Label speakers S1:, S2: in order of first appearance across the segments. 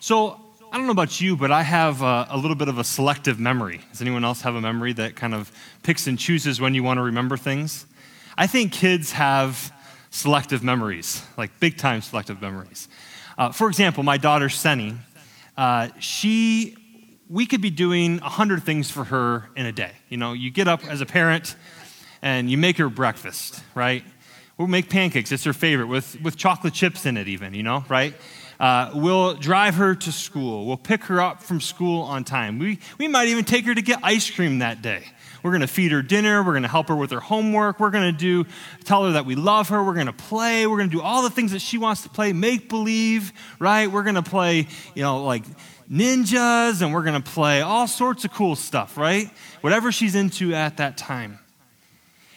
S1: So, I don't know about you, but I have a, a, little bit of a selective memory. Does anyone else have a memory that kind of picks and chooses when you want to remember things? I think kids have selective memories, like big time selective memories. Uh, for example, my daughter, Senny, uh, she, we could be doing 100 things for her in a day. You know, you get up as a parent and you make her breakfast, right? We'll make pancakes, it's her favorite, with, with chocolate chips in it, even, you know, right? Uh, we'll drive her to school. We'll pick her up from school on time. We, we might even take her to get ice cream that day. We're going to feed her dinner. We're going to help her with her homework. We're going to do, tell her that we love her. We're going to play. We're going to do all the things that she wants to play, make believe, right? We're going to play, you know, like ninjas and we're going to play all sorts of cool stuff, right? Whatever she's into at that time.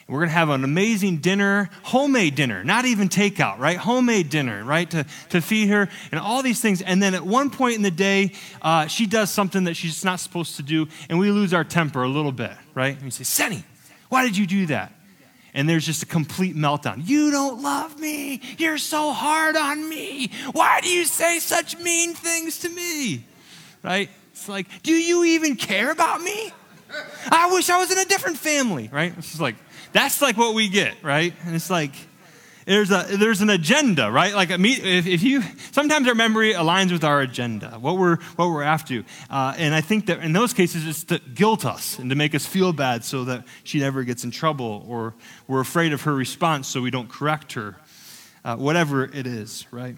S1: We're going to have an amazing dinner, homemade dinner, not even takeout, right? Homemade dinner, right? To, to feed her and all these things. And then at one point in the day, uh, she does something that she's not supposed to do, and we lose our temper a little bit, right? And we say, Senny, why did you do that? And there's just a complete meltdown. You don't love me. You're so hard on me. Why do you say such mean things to me? Right? It's like, do you even care about me? I wish I was in a different family, right? It's just like, that's like what we get, right? And it's like, there's, a, there's an agenda, right? Like, if, if you, sometimes our memory aligns with our agenda, what we're, what we're after. Uh, and I think that in those cases, it's to guilt us and to make us feel bad so that she never gets in trouble, or we're afraid of her response so we don't correct her, uh, whatever it is, right?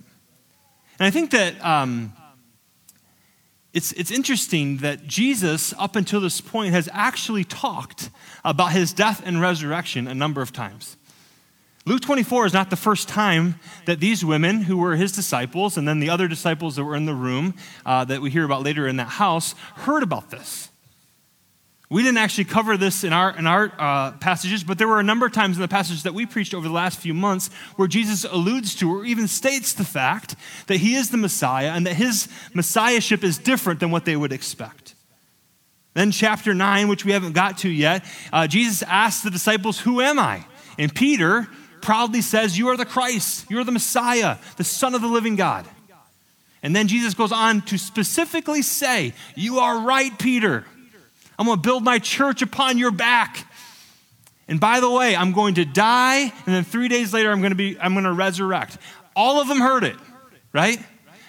S1: And I think that um, it's, it's interesting that Jesus, up until this point, has actually talked about his death and resurrection a number of times. Luke 24 is not the first time that these women, who were his disciples, and then the other disciples that were in the room uh, that we hear about later in that house, heard about this. We didn't actually cover this in our, in our uh, passages, but there were a number of times in the passages that we preached over the last few months where Jesus alludes to or even states the fact that he is the Messiah and that his messiahship is different than what they would expect. Then, chapter 9, which we haven't got to yet, uh, Jesus asks the disciples, Who am I? And Peter proudly says, You are the Christ, you are the Messiah, the Son of the living God. And then Jesus goes on to specifically say, You are right, Peter. I'm going to build my church upon your back. And by the way, I'm going to die, and then three days later, I'm going to be, I'm going to resurrect. All of them heard it, right?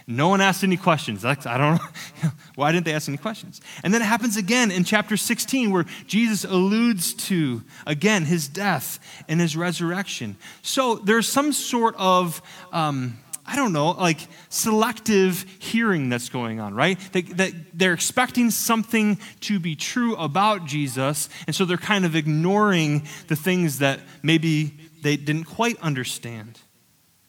S1: No one asked any questions. I don't know. Why didn't they ask any questions? And then it happens again in chapter 16 where Jesus alludes to, again, his death and his resurrection. So there's some sort of um, I don't know, like selective hearing that's going on, right? They, that they're expecting something to be true about Jesus, and so they're kind of ignoring the things that maybe they didn't quite understand.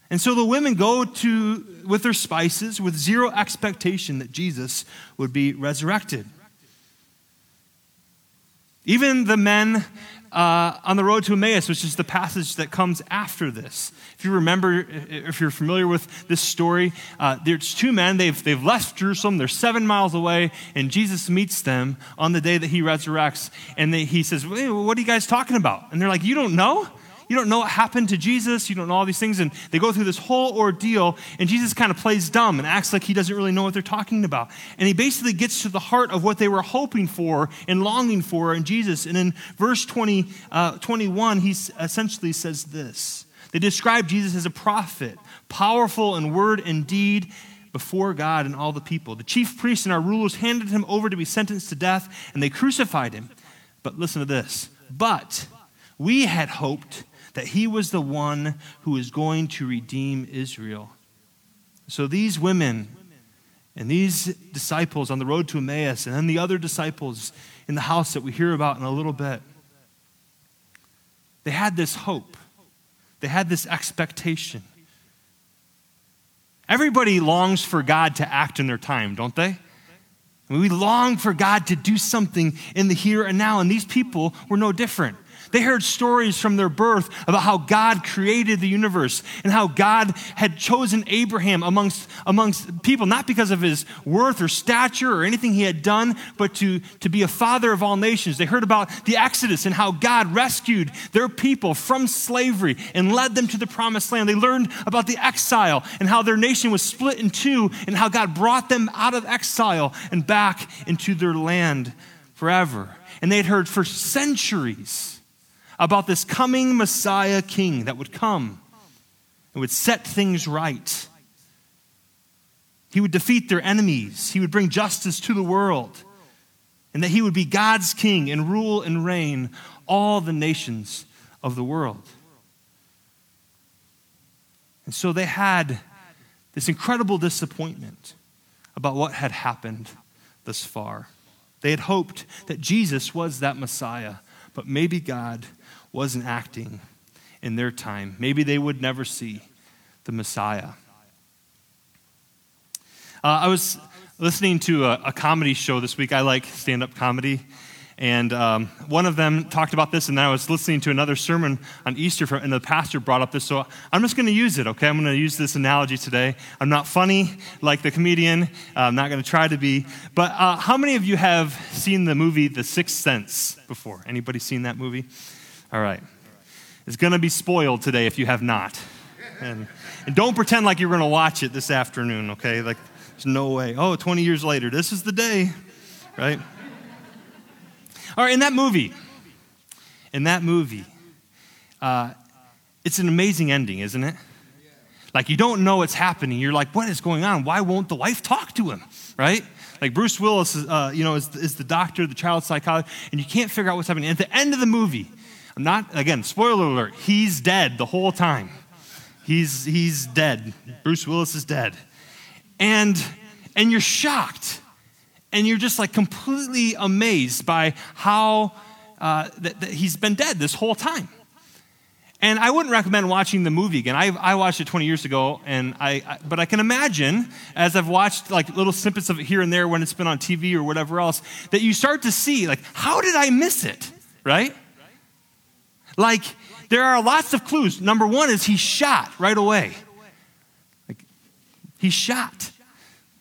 S1: And so the women go to with their spices with zero expectation that Jesus would be resurrected. Even the men uh, on the road to Emmaus, which is the passage that comes after this. If you remember, if you're familiar with this story, uh, there's two men. They've, they've left Jerusalem. They're seven miles away, and Jesus meets them on the day that he resurrects. And they, he says, What are you guys talking about? And they're like, You don't know? You don't know what happened to Jesus. You don't know all these things. And they go through this whole ordeal, and Jesus kind of plays dumb and acts like he doesn't really know what they're talking about. And he basically gets to the heart of what they were hoping for and longing for in Jesus. And in verse 20, uh, 21, he essentially says this They describe Jesus as a prophet, powerful in word and deed before God and all the people. The chief priests and our rulers handed him over to be sentenced to death, and they crucified him. But listen to this. But we had hoped that he was the one who is going to redeem Israel. So these women and these disciples on the road to Emmaus, and then the other disciples in the house that we hear about in a little bit, they had this hope. They had this expectation. Everybody longs for God to act in their time, don't they? we long for God to do something in the here and now, and these people were no different. They heard stories from their birth about how God created the universe and how God had chosen Abraham amongst, amongst people, not because of his worth or stature or anything he had done, but to, to be a father of all nations. They heard about the Exodus and how God rescued their people from slavery and led them to the promised land. They learned about the exile and how their nation was split in two and how God brought them out of exile and back into their land forever. And they had heard for centuries about this coming Messiah king that would come and would set things right. He would defeat their enemies, he would bring justice to the world, and that he would be God's king and rule and reign all the nations of the world. And so they had this incredible disappointment about what had happened thus far. They had hoped that Jesus was that Messiah, but maybe God wasn't acting in their time. Maybe they would never see the Messiah. Uh, I was listening to a, a, comedy show this week. I like stand up comedy. And um, one of them talked about this, and then I was listening to another sermon on Easter, from, and the pastor brought up this. So I'm just going to use it, okay? I'm going to use this analogy today. I'm not funny like the comedian, I'm not going to try to be. But uh, how many of you have seen the movie The Sixth Sense before? Anybody seen that movie? All right. It's going to be spoiled today if you have not. And, and don't pretend like you're going to watch it this afternoon, okay? Like, there's no way. Oh, 20 years later, this is the day, right? All right, in that movie, in that movie, uh, it's an amazing ending, isn't it? Like you don't know what's happening. You're like, what is going on? Why won't the wife talk to him? Right? Like Bruce Willis, uh, you know, is, is the doctor, the child psychologist, and you can't figure out what's happening. At the end of the movie, I'm not again, spoiler alert. He's dead the whole time. He's he's dead. Bruce Willis is dead, and and you're shocked and you're just like completely amazed by how uh, that, that he's been dead this whole time. And I wouldn't recommend watching the movie again. I, I watched it 20 years ago, and I, I, but I can imagine as I've watched like little snippets of it here and there when it's been on TV or whatever else, that you start to see like, how did I miss it? Right? Like, there are lots of clues. Number one is he's shot right away. Like, he's shot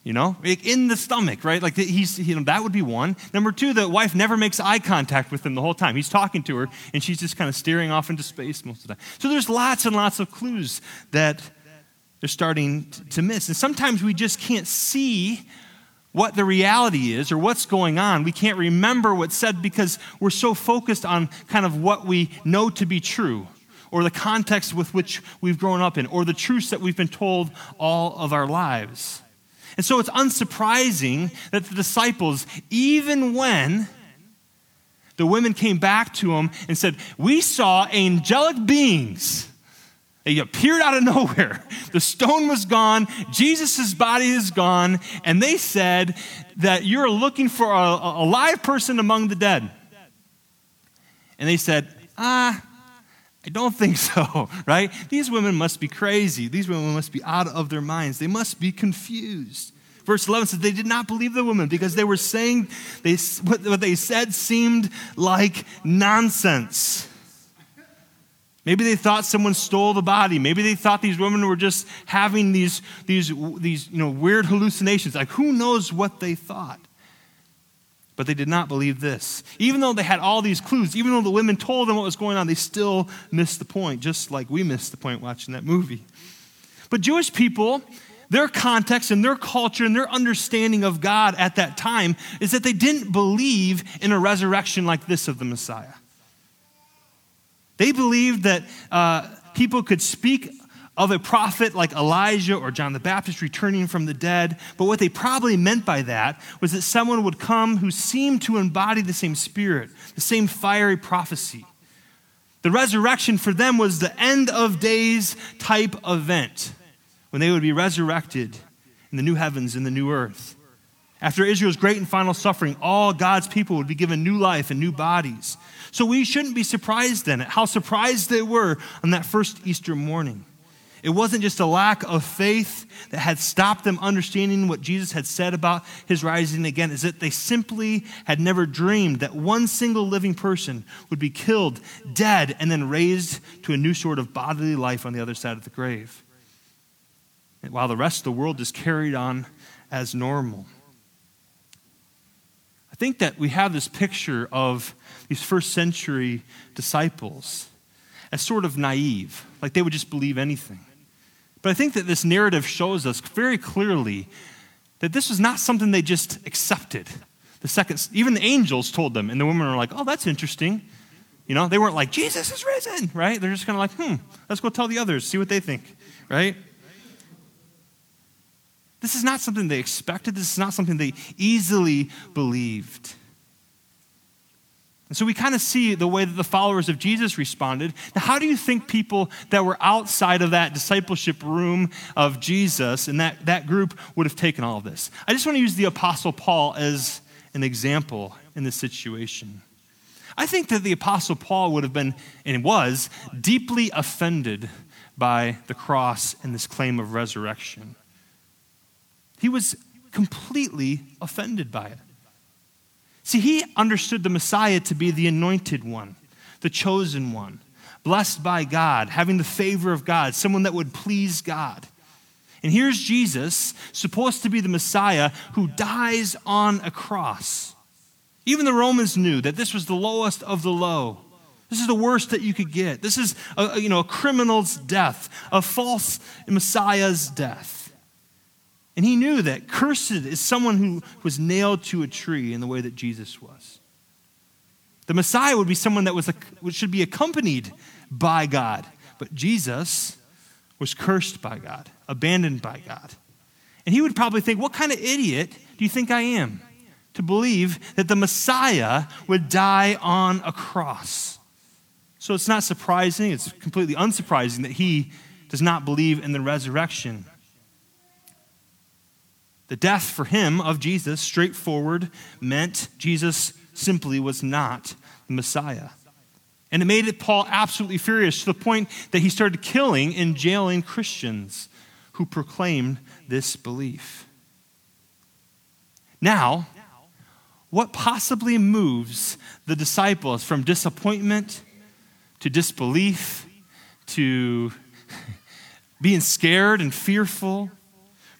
S1: you know, in the stomach, right? Like he's, you know, that would be one. Number two, the wife never makes eye contact with him the whole time. He's talking to her, and she's just kind of staring off into space most of the time. So there's lots and lots of clues that they're starting to miss. And sometimes we just can't see what the reality is or what's going on. We can't remember what's said because we're so focused on kind of what we know to be true or the context with which we've grown up in or the truths that we've been told all of our lives. And so it's unsurprising that the disciples, even when the women came back to him and said, We saw angelic beings. They appeared out of nowhere. The stone was gone, Jesus' body is gone, and they said that you're looking for a, a live person among the dead. And they said, Ah, I don't think so, right? These women must be crazy. These women must be out of their minds. They must be confused. Verse 11 says, They did not believe the women because they were saying they, what they said seemed like nonsense. Maybe they thought someone stole the body. Maybe they thought these women were just having these, these, these you know, weird hallucinations. Like, who knows what they thought? But they did not believe this. Even though they had all these clues, even though the women told them what was going on, they still missed the point, just like we missed the point watching that movie. But Jewish people, their context and their culture and their understanding of God at that time is that they didn't believe in a resurrection like this of the Messiah. They believed that uh, people could speak of a prophet like Elijah or John the Baptist returning from the dead, but what they probably meant by that was that someone would come who seemed to embody the same spirit, the same fiery prophecy. The resurrection for them was the end of days type event when they would be resurrected in the new heavens and the new earth. After Israel's great and final suffering, all God's people would be given new life and new bodies. So we shouldn't be surprised then at how surprised they were on that first Easter morning. It wasn't just a lack of faith that had stopped them understanding what Jesus had said about his rising again, is that they simply had never dreamed that one single living person would be killed, dead, and then raised to a new sort of bodily life on the other side of the grave. And while the rest of the world just carried on as normal. I think that we have this picture of these first century disciples as sort of naive, like they would just believe anything. But I think that this narrative shows us very clearly that this was not something they just accepted. The second, even the angels told them, and the women are like, oh, that's interesting. You know, they weren't like, Jesus is risen, right? They're just kind of like, hmm, let's go tell the others, see what they think, right? This is not something they expected. This is not something they easily believed. And so we kind of see the way that the followers of Jesus responded. Now, how do you think people that were outside of that discipleship room of Jesus and that, that group would have taken all of this? I just want to use the Apostle Paul as an example in this situation. I think that the Apostle Paul would have been, and was, deeply offended by the cross and this claim of resurrection. He was completely offended by it. See, he understood the Messiah to be the anointed one, the chosen one, blessed by God, having the favor of God, someone that would please God. And here's Jesus, supposed to be the Messiah, who dies on a cross. Even the Romans knew that this was the lowest of the low. This is the worst that you could get. This is a, you know, a criminal's death, a false Messiah's death. And he knew that cursed is someone who was nailed to a tree in the way that Jesus was. The Messiah would be someone that was should be accompanied by God. But Jesus was cursed by God, abandoned by God. And he would probably think, What kind of idiot do you think I am to believe that the Messiah would die on a cross? So it's not surprising, it's completely unsurprising that he does not believe in the resurrection. The death for him of Jesus, straightforward, meant Jesus simply was not the Messiah. And it made Paul absolutely furious to the point that he started killing and jailing Christians who proclaimed this belief. Now, what possibly moves the disciples from disappointment to disbelief to being scared and fearful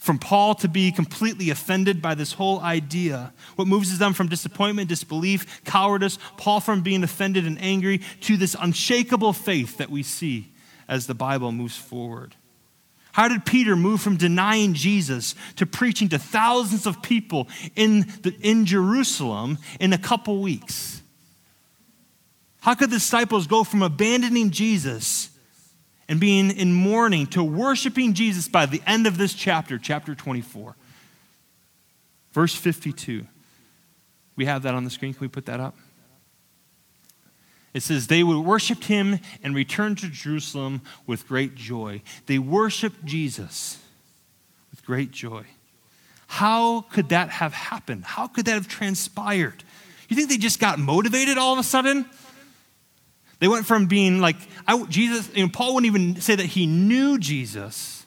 S1: from Paul to be completely offended by this whole idea. What moves them from disappointment, disbelief, cowardice, Paul from being offended and angry to this unshakable faith that we see as the Bible moves forward. How did Peter move from denying Jesus to preaching to thousands of people in, the, in Jerusalem in a couple weeks? How could the disciples go from abandoning Jesus and being in mourning to worshiping Jesus by the end of this chapter, chapter 24. Verse 52. We have that on the screen. Can we put that up? It says, They would worship him and return to Jerusalem with great joy. They worshiped Jesus with great joy. How could that have happened? How could that have transpired? You think they just got motivated all of a sudden? They went from being like, I, Jesus, you know, Paul wouldn't even say that he knew Jesus,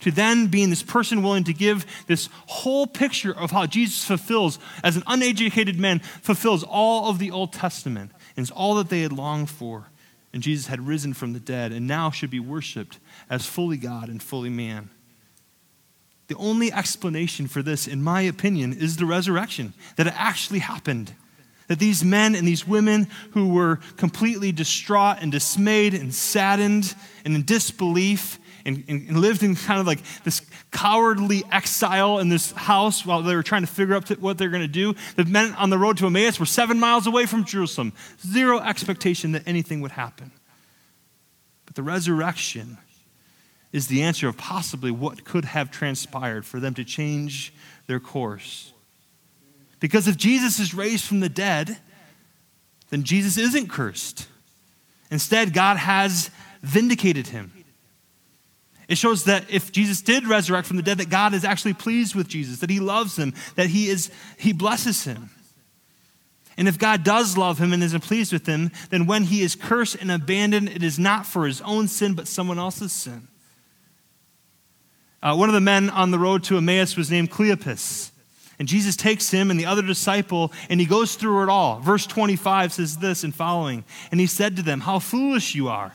S1: to then being this person willing to give this whole picture of how Jesus fulfills, as an uneducated man, fulfills all of the Old Testament and it's all that they had longed for. And Jesus had risen from the dead and now should be worshiped as fully God and fully man. The only explanation for this, in my opinion, is the resurrection, that it actually happened. That these men and these women who were completely distraught and dismayed and saddened and in disbelief and, and, lived in kind of like this cowardly exile in this house while they were trying to figure out what they're going to do. The men on the road to Emmaus were seven miles away from Jerusalem, zero expectation that anything would happen. But the resurrection is the answer of possibly what could have transpired for them to change their course. Because if Jesus is raised from the dead, then Jesus isn't cursed. Instead, God has vindicated him. It shows that if Jesus did resurrect from the dead, that God is actually pleased with Jesus, that he loves him, that he is he blesses him. And if God does love him and isn't pleased with him, then when he is cursed and abandoned, it is not for his own sin, but someone else's sin. Uh, one of the men on the road to Emmaus was named Cleopas. And Jesus takes him and the other disciple, and he goes through it all. Verse 25 says this and following. And he said to them, How foolish you are,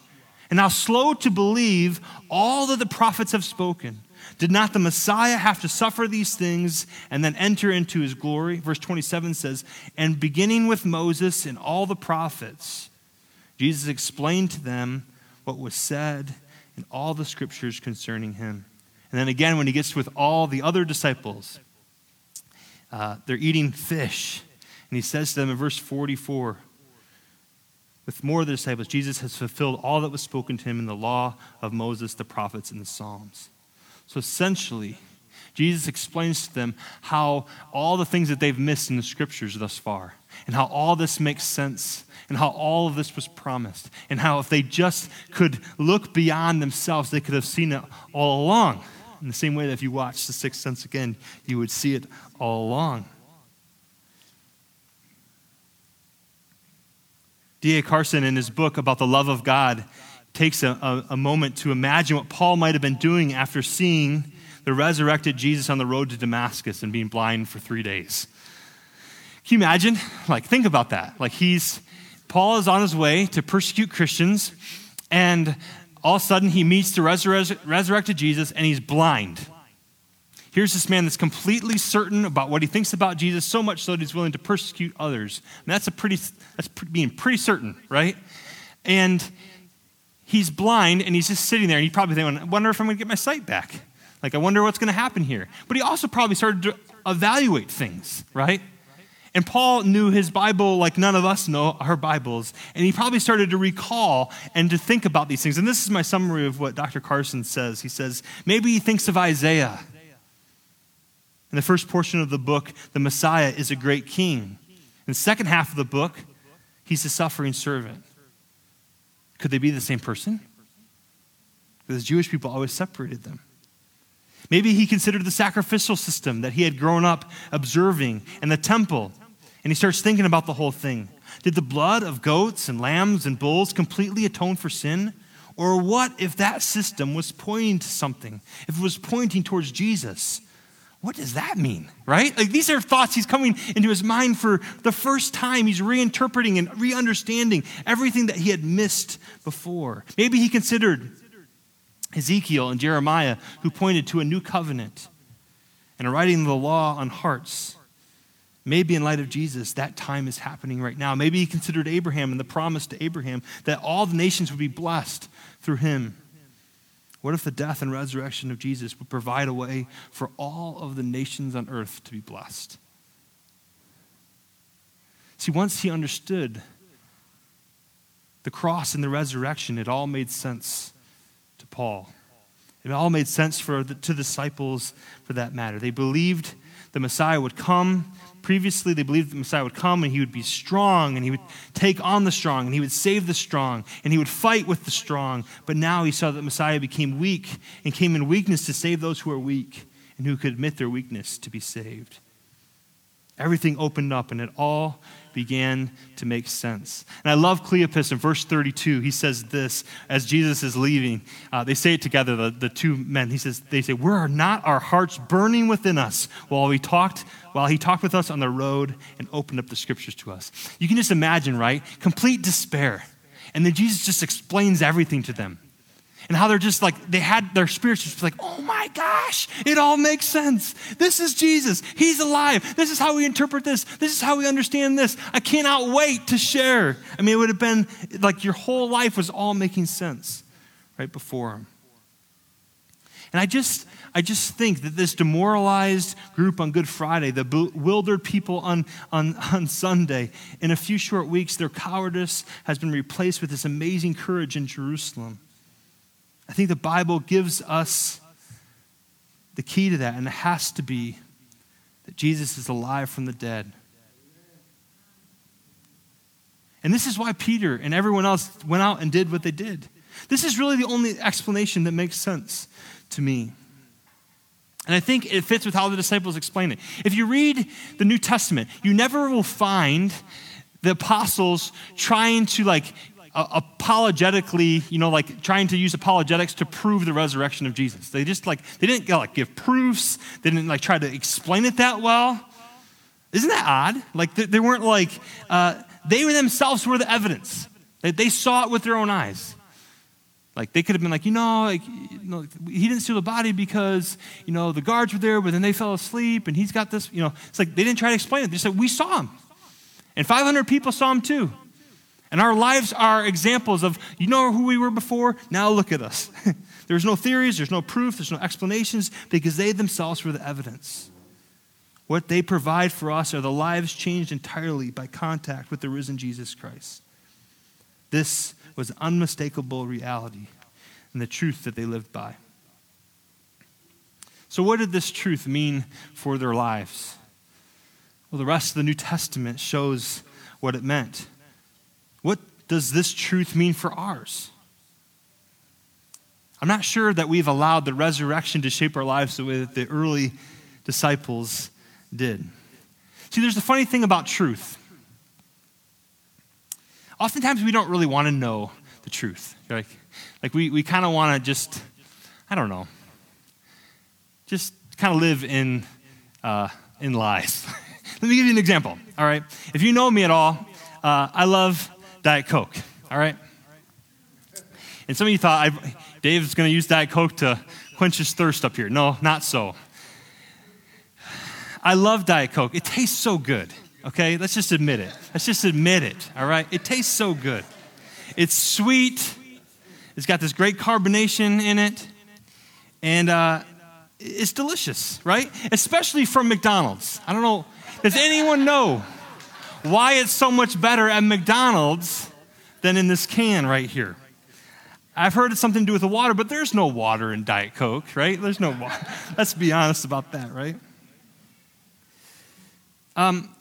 S1: and how slow to believe all that the prophets have spoken. Did not the Messiah have to suffer these things and then enter into his glory? Verse 27 says, And beginning with Moses and all the prophets, Jesus explained to them what was said in all the scriptures concerning him. And then again, when he gets with all the other disciples, uh, they're eating fish. And he says to them in verse 44 with more of the disciples, Jesus has fulfilled all that was spoken to him in the law of Moses, the prophets, and the Psalms. So essentially, Jesus explains to them how all the things that they've missed in the scriptures thus far, and how all this makes sense, and how all of this was promised, and how if they just could look beyond themselves, they could have seen it all along. In the same way that if you watch The Sixth Sense again, you would see it all along. D.A. Carson, in his book about the love of God, takes a, a, a, moment to imagine what Paul might have been doing after seeing the resurrected Jesus on the road to Damascus and being blind for three days. Can you imagine? Like, think about that. Like, he's, Paul is on his way to persecute Christians, and all of a sudden he meets the resur- resurrected Jesus and he's blind. Here's this man that's completely certain about what he thinks about Jesus, so much so that he's willing to persecute others. And that's a pretty that's being pretty certain, right? And he's blind and he's just sitting there and he probably thinking, I wonder if I'm gonna get my sight back. Like I wonder what's gonna happen here. But he also probably started to evaluate things, right? And Paul knew his Bible like none of us know our Bibles. And he probably started to recall and to think about these things. And this is my summary of what Dr. Carson says. He says, maybe he thinks of Isaiah. In the first portion of the book, the Messiah is a great king. In the second half of the book, he's a suffering servant. Could they be the same person? Because Jewish people always separated them. Maybe he considered the sacrificial system that he had grown up observing and the temple and he starts thinking about the whole thing. Did the blood of goats and lambs and bulls completely atone for sin? Or what if that system was pointing to something? If it was pointing towards Jesus? What does that mean, right? Like these are thoughts he's coming into his mind for the first time. He's reinterpreting and re understanding everything that he had missed before. Maybe he considered Ezekiel and Jeremiah, who pointed to a new covenant and writing the law on hearts. Maybe in light of Jesus, that time is happening right now. Maybe he considered Abraham and the promise to Abraham that all the nations would be blessed through him. What if the death and resurrection of Jesus would provide a way for all of the nations on earth to be blessed? See, once he understood the cross and the resurrection, it all made sense to Paul. It all made sense for the, to disciples for that matter. They believed the Messiah would come Previously, they believed the Messiah would come and he would be strong and he would take on the strong and he would save the strong and he would fight with the strong. But now he saw that Messiah became weak and came in weakness to save those who are weak and who could admit their weakness to be saved. Everything opened up and it all began to make sense. And I love Cleopas in verse 32. He says this as Jesus is leaving. Uh, they say it together, the, the two men. He says, They say, Were are not our hearts burning within us while we talked, while he talked with us on the road and opened up the scriptures to us? You can just imagine, right? Complete despair. And then Jesus just explains everything to them and how they're just like they had their spirits just like oh my gosh it all makes sense. This is jesus. He's alive. This is how we interpret this. This is how we understand this. I cannot wait to share. I mean it would have been like your whole life was all making sense right before him. And i just i just think that this demoralized group on good friday the bewildered people on, on, on sunday in a few short weeks their cowardice has been replaced with this amazing courage in jerusalem I think the Bible gives us the key to that, and it has to be that Jesus is alive from the dead. And this is why Peter and everyone else went out and did what they did. This is really the only explanation that makes sense to me. And I think it fits with how the disciples explain it. If you read the New Testament, you never will find the apostles trying to like uh, apologetically, you know, like trying to use apologetics to prove the resurrection of Jesus. They just like, they didn't like give proofs. They didn't like try to explain it that well. Isn't that odd? Like they, they weren't like, uh, they themselves were the evidence. They, they saw it with their own eyes. Like they could have been like, you know, like, you know, he didn't steal the body because you know the guards were there, but then they fell asleep, and he's got this. You know, it's like they didn't try to explain it. They said we saw him, and 500 people saw him too. And our lives are examples of, you know who we were before? Now look at us. there's no theories, there's no proof, there's no explanations, because they themselves were the evidence. What they provide for us are the lives changed entirely by contact with the risen Jesus Christ. This was unmistakable reality and the truth that they lived by. So, what did this truth mean for their lives? Well, the rest of the New Testament shows what it meant. What does this truth mean for ours? I'm not sure that we've allowed the resurrection to shape our lives the way that the early disciples did. See, there's a funny thing about truth. Oftentimes, we don't really want to know the truth. Like, like we, we kind of want to just, I don't know, just kind of live in, uh, in lies. Let me give you an example, all right? If you know me at all, uh, I love Diet Coke, all right? And some of you thought Dave's going to use Diet Coke to quench his thirst up here. No, not so. I love Diet Coke. It tastes so good, okay? Let's just admit it. Let's just admit it, all right? It tastes so good. It's sweet, it's got this great carbonation in it, and uh, it's delicious, right? Especially from McDonald's. I don't know, does anyone know why it's so much better at McDonald's than in this can right here. I've heard it's something to do with the water, but there's no water in Diet Coke, right? There's no water. Let's be honest about that, right? Um,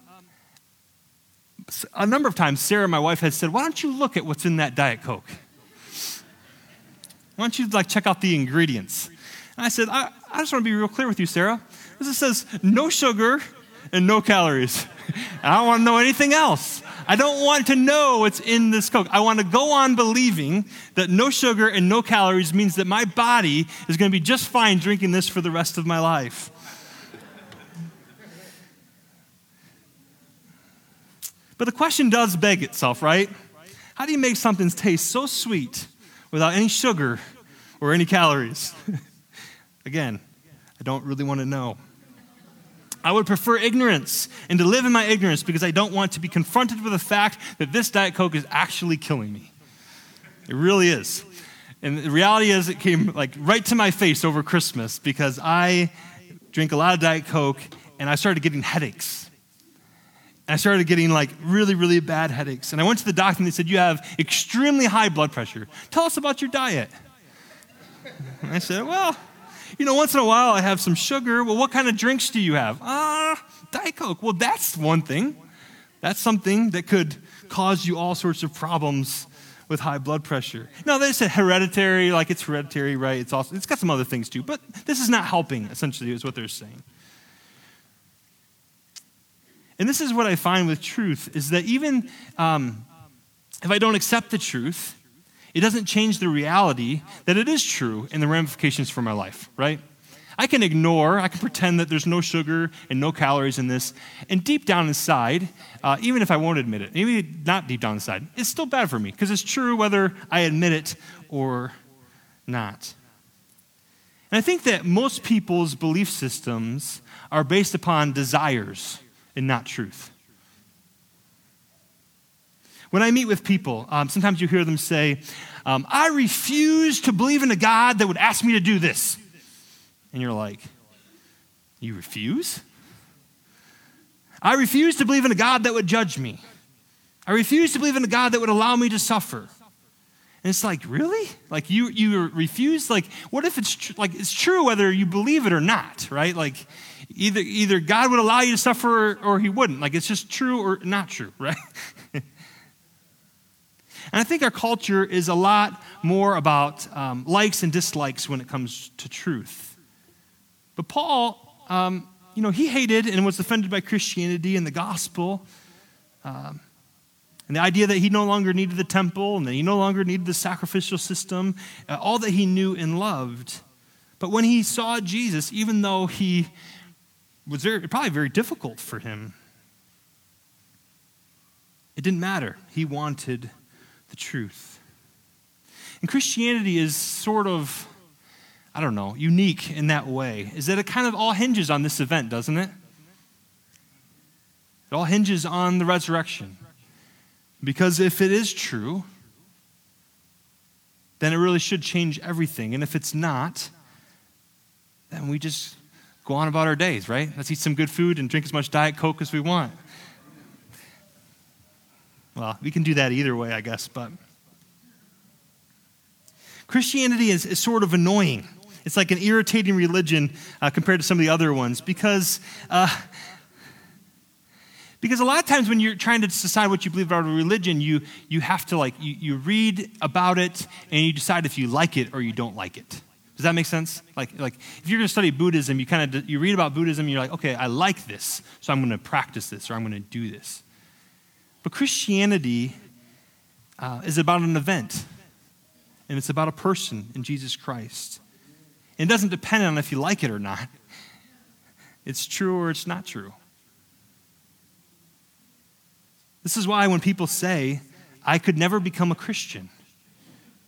S1: a number of times, Sarah, my wife, has said, Why don't you look at what's in that Diet Coke? Why don't you like check out the ingredients? And I said, I, I just want to be real clear with you, Sarah. This says no sugar and no calories. I don't want to know anything else. I don't want to know what's in this Coke. I want to go on believing that no sugar and no calories means that my body is going to be just fine drinking this for the rest of my life. But the question does beg itself, right? How do you make something taste so sweet without any sugar or any calories? Again, I don't really want to know. I would prefer ignorance and to live in my ignorance because I don't want to be confronted with the fact that this Diet Coke is actually killing me. It really is. And the reality is, it came like right to my face over Christmas because I drink a lot of Diet Coke and I started getting headaches. And I started getting like really, really bad headaches. And I went to the doctor and they said, You have extremely high blood pressure. Tell us about your diet. And I said, Well, you know, once in a while I have some sugar. Well, what kind of drinks do you have? Ah, uh, Diet Coke. Well, that's one thing. That's something that could cause you all sorts of problems with high blood pressure. No, they said hereditary, like it's hereditary, right? It's also it's got some other things too, but this is not helping, essentially, is what they're saying. And this is what I find with truth is that even um, if I don't accept the truth, it doesn't change the reality that it is true and the ramifications for my life, right? I can ignore, I can pretend that there's no sugar and no calories in this, and deep down inside, uh, even if I won't admit it, maybe not deep down inside, it's still bad for me because it's true whether I admit it or not. And I think that most people's belief systems are based upon desires and not truth. When I meet with people, um, sometimes you hear them say, um, I refuse to believe in a God that would ask me to do this. And you're like, You refuse? I refuse to believe in a God that would judge me. I refuse to believe in a God that would allow me to suffer. And it's like, really? Like you you refuse? Like, what if it's tr- like it's true whether you believe it or not, right? Like either either God would allow you to suffer or, or he wouldn't. Like it's just true or not true, right? And I think our culture is a lot more about um, likes and dislikes when it comes to truth. But Paul, um, you know, he hated and was offended by Christianity and the gospel. Um, And the idea that he no longer needed the temple and that he no longer needed the sacrificial system, uh, all that he knew and loved. But when he saw Jesus, even though he was very, probably very difficult for him, it didn't matter. He wanted the truth. And Christianity is sort of, I don't know, unique in that way, is that it kind of all hinges on this event, doesn't it? It all hinges on the resurrection. Because if it is true, then it really should change everything. And if it's not, then we just go on about our days, right? Let's eat some good food and drink as much Diet Coke as we want. Well, we can do that either way, I guess, but Christianity is, is sort of annoying. It's like an irritating religion uh, compared to some of the other ones because. Uh, because a lot of times when you're trying to decide what you believe about a religion, you, you have to like, you, you read about it and you decide if you like it or you don't like it. Does that make sense? Like, like if you're going to study Buddhism, you kind of, you read about Buddhism and you're like, okay, I like this, so I'm going to practice this or I'm going to do this. But Christianity uh, is about an event, and it's about a person in Jesus Christ. It doesn't depend on if you like it or not. It's true or it's not true. This is why when people say, I could never become a Christian,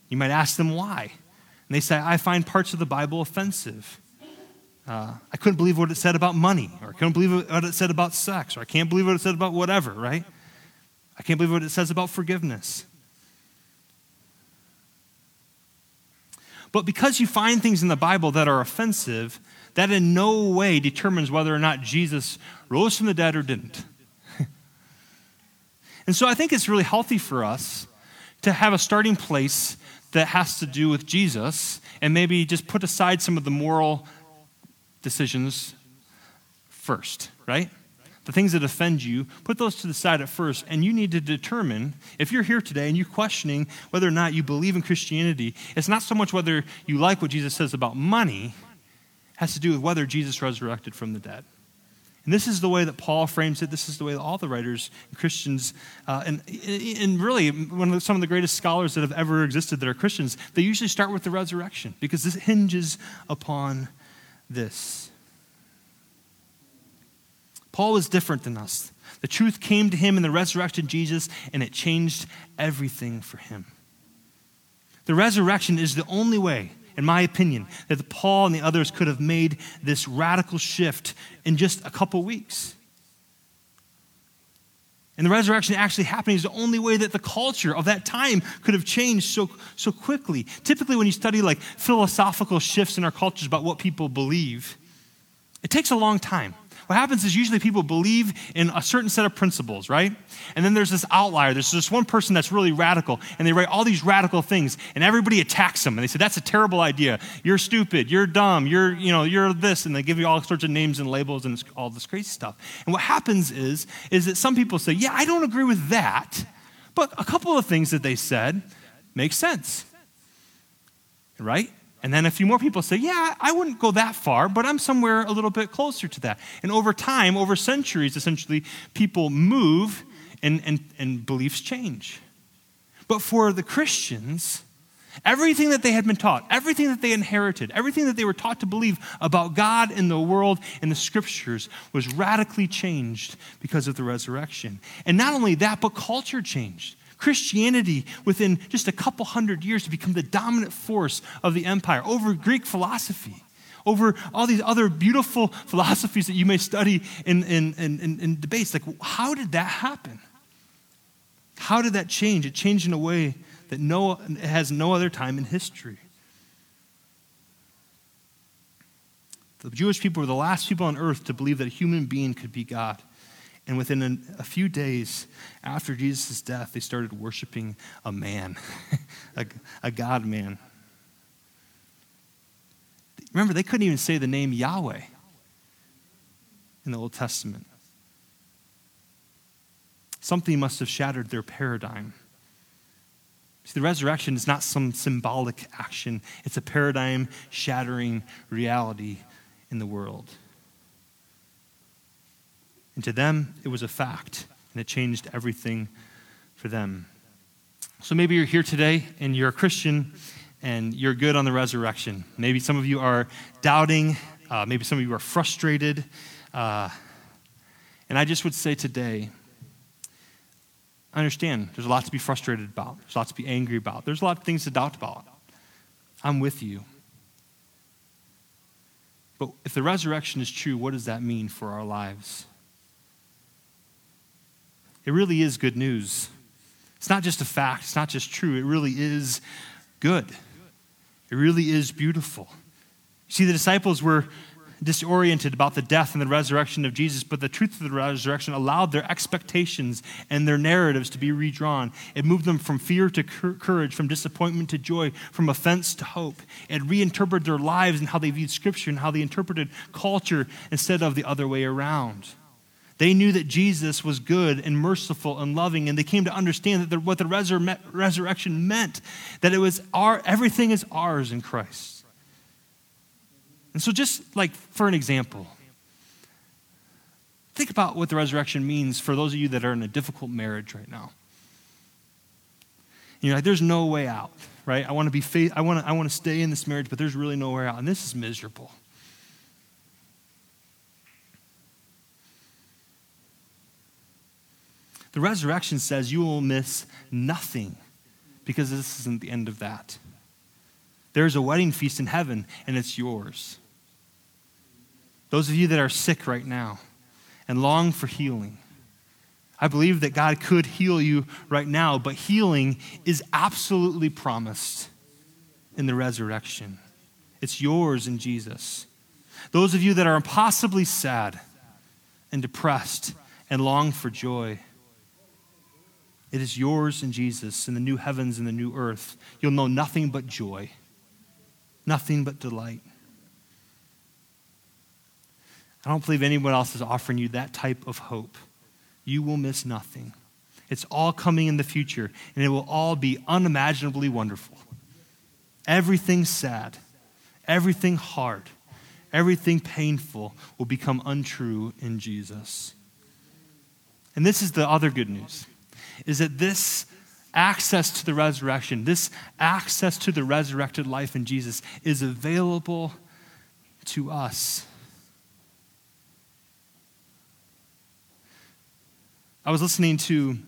S1: you might ask them why. And they say, I find parts of the Bible offensive. Uh, I couldn't believe what it said about money, or I couldn't believe what it said about sex, or I can't believe what it said about whatever, right? I can't believe what it says about forgiveness. But because you find things in the Bible that are offensive, that in no way determines whether or not Jesus rose from the dead or didn't. and so I think it's really healthy for us to have a starting place that has to do with Jesus and maybe just put aside some of the moral decisions first, right? The things that offend you, put those to the side at first, and you need to determine if you're here today and you're questioning whether or not you believe in Christianity, it's not so much whether you like what Jesus says about money, it has to do with whether Jesus resurrected from the dead. And this is the way that Paul frames it. This is the way that all the writers and Christians, uh, and, and really one of the, some of the greatest scholars that have ever existed that are Christians, they usually start with the resurrection because this hinges upon this. Paul was different than us. The truth came to him in the resurrection Jesus, and it changed everything for him. The resurrection is the only way, in my opinion, that Paul and the others could have made this radical shift in just a couple weeks. And the resurrection actually happening is the only way that the culture of that time could have changed so, so quickly. Typically, when you study like philosophical shifts in our cultures about what people believe, it takes a long time. What happens is usually people believe in a certain set of principles, right? And then there's this outlier. There's this one person that's really radical, and they write all these radical things, and everybody attacks them. And they say, That's a terrible idea. You're stupid. You're dumb. You're, you know, you're this. And they give you all sorts of names and labels and all this crazy stuff. And what happens is, is that some people say, Yeah, I don't agree with that. But a couple of things that they said make sense. Right? And then a few more people say, Yeah, I wouldn't go that far, but I'm somewhere a little bit closer to that. And over time, over centuries, essentially, people move and, and, and beliefs change. But for the Christians, everything that they had been taught, everything that they inherited, everything that they were taught to believe about God and the world and the scriptures was radically changed because of the resurrection. And not only that, but culture changed. Christianity, within just a couple hundred years, to become the dominant force of the empire over Greek philosophy, over all these other beautiful philosophies that you may study in, in, in, in debates. Like, how did that happen? How did that change? It changed in a way that no, has no other time in history. The Jewish people were the last people on earth to believe that a human being could be God. And within an, a few days after Jesus' death, they started worshiping a man, a, a God man. Remember, they couldn't even say the name Yahweh in the Old Testament. Something must have shattered their paradigm. See, the resurrection is not some symbolic action, it's a paradigm shattering reality in the world. And to them, it was a fact, and it changed everything for them. So maybe you're here today and you're a Christian and you're good on the resurrection. Maybe some of you are doubting, uh, maybe some of you are frustrated. Uh, and I just would say today, I understand there's a lot to be frustrated about, there's a lot to be angry about, there's a lot of things to doubt about. I'm with you. But if the resurrection is true, what does that mean for our lives? It really is good news. It's not just a fact, it's not just true, it really is good. It really is beautiful. See, the disciples were disoriented about the death and the resurrection of Jesus, but the truth of the resurrection allowed their expectations and their narratives to be redrawn. It moved them from fear to courage, from disappointment to joy, from offense to hope. It reinterpreted their lives and how they viewed Scripture and how they interpreted culture instead of the other way around. They knew that Jesus was good and merciful and loving, and they came to understand that the, what the resur- resurrection meant that it was our, everything is ours in Christ. And so, just like for an example, think about what the resurrection means for those of you that are in a difficult marriage right now. You're like, there's no way out, right? I want to be faith, I want to, I want to stay in this marriage, but there's really no way out. And this is miserable. The resurrection says you will miss nothing because this isn't the end of that. There's a wedding feast in heaven, and it's yours. Those of you that are sick right now and long for healing, I believe that God could heal you right now, but healing is absolutely promised in the resurrection. It's yours in Jesus. Those of you that are impossibly sad and depressed and long for joy, it is yours in Jesus, in the new heavens and the new earth. You'll know nothing but joy, nothing but delight. I don't believe anyone else is offering you that type of hope. You will miss nothing. It's all coming in the future, and it will all be unimaginably wonderful. Everything sad, everything hard, everything painful will become untrue in Jesus. And this is the other good news is that this access to the resurrection, this access to the resurrected life in Jesus is available to us I was listening to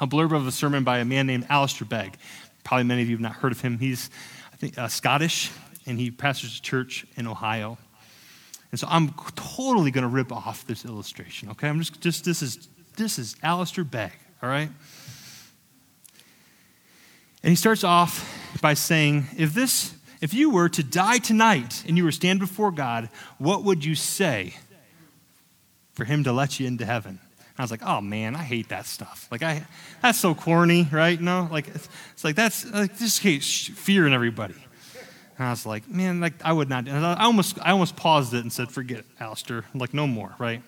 S1: a blurb of a sermon by a man named Alistair Begg. Probably many of you have not heard of him. He's, I think, uh, Scottish, and he pastors a church in Ohio. And so I'm totally going to rip off this illustration, okay? I'm just, just this is this is Alistair Begg, all right? And he starts off by saying, if this, if you were to die tonight and you were stand before God, what would you say for him to let you into heaven? I was like, oh man, I hate that stuff. Like, I, that's so corny, right? No, like, it's, it's like, that's, like, this creates fear in everybody. And I was like, man, like, I would not. And I almost, I almost paused it and said, forget it, Alistair. Like, no more, right?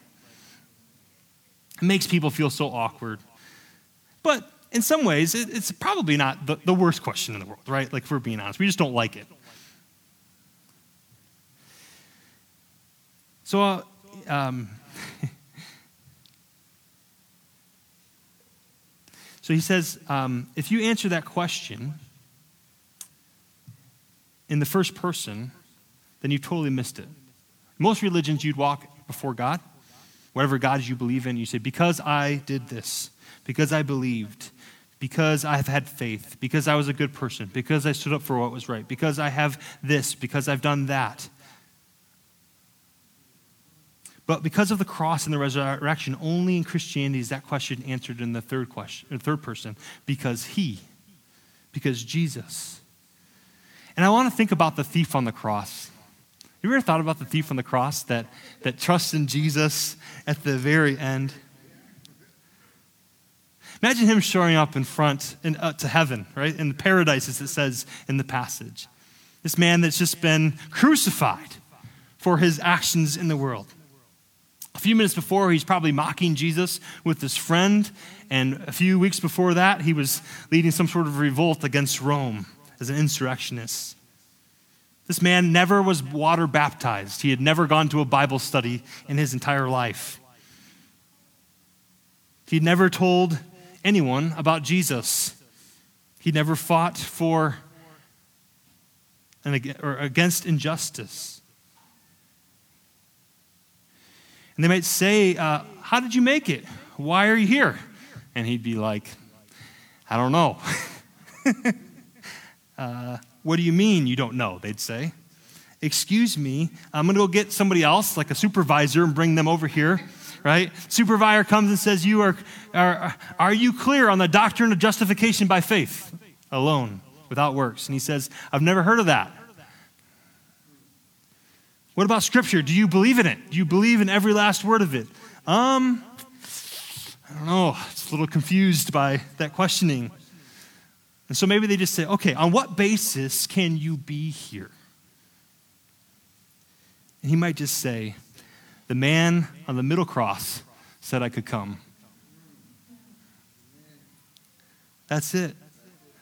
S1: It makes people feel so awkward. But in some ways, it, it's probably not the, the worst question in the world, right? Like, if we're being honest, we just don't like it. So, uh, um, So he says, um, if you answer that question in the first person, then you totally missed it. Most religions, you'd walk before God, whatever God you believe in, you say, because I did this, because I believed, because I've had faith, because I was a good person, because I stood up for what was right, because I have this, because I've done that. But because of the cross and the resurrection, only in Christianity is that question answered in the third question, the third person, because he, because Jesus. And I want to think about the thief on the cross. You ever thought about the thief on the cross that, that trusts in Jesus at the very end? Imagine him showing up in front in, uh, to heaven, right? In the paradise, as it says in the passage. This man that's just been crucified for his actions in the world. A few minutes before, he's probably mocking Jesus with his friend. And a few weeks before that, he was leading some sort of revolt against Rome as an insurrectionist. This man never was water baptized, he had never gone to a Bible study in his entire life. He'd never told anyone about Jesus. He never fought for and or against injustice. And they might say, uh, How did you make it? Why are you here? And he'd be like, I don't know. uh, what do you mean you don't know? They'd say. Excuse me, I'm going to go get somebody else, like a supervisor, and bring them over here, right? Supervisor comes and says, You are, are, are you clear on the doctrine of justification by faith alone, without works? And he says, I've never heard of that. What about Scripture? Do you believe in it? Do you believe in every last word of it? Um, I don't know. It's a little confused by that questioning. And so maybe they just say, okay, on what basis can you be here? And he might just say, the man on the middle cross said I could come. That's it.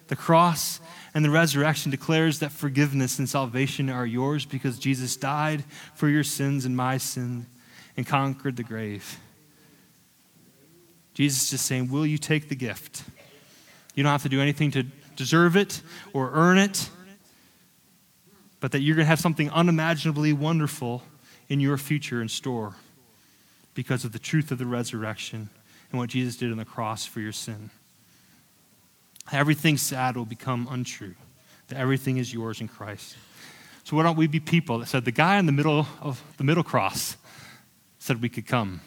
S1: The cross and the resurrection declares that forgiveness and salvation are yours because Jesus died for your sins and my sin and conquered the grave. Jesus is just saying, Will you take the gift? You don't have to do anything to deserve it or earn it, but that you're going to have something unimaginably wonderful in your future in store because of the truth of the resurrection and what Jesus did on the cross for your sin. Everything sad will become untrue, that everything is yours in Christ. So why don't we be people that said the guy in the middle of the middle cross said we could come.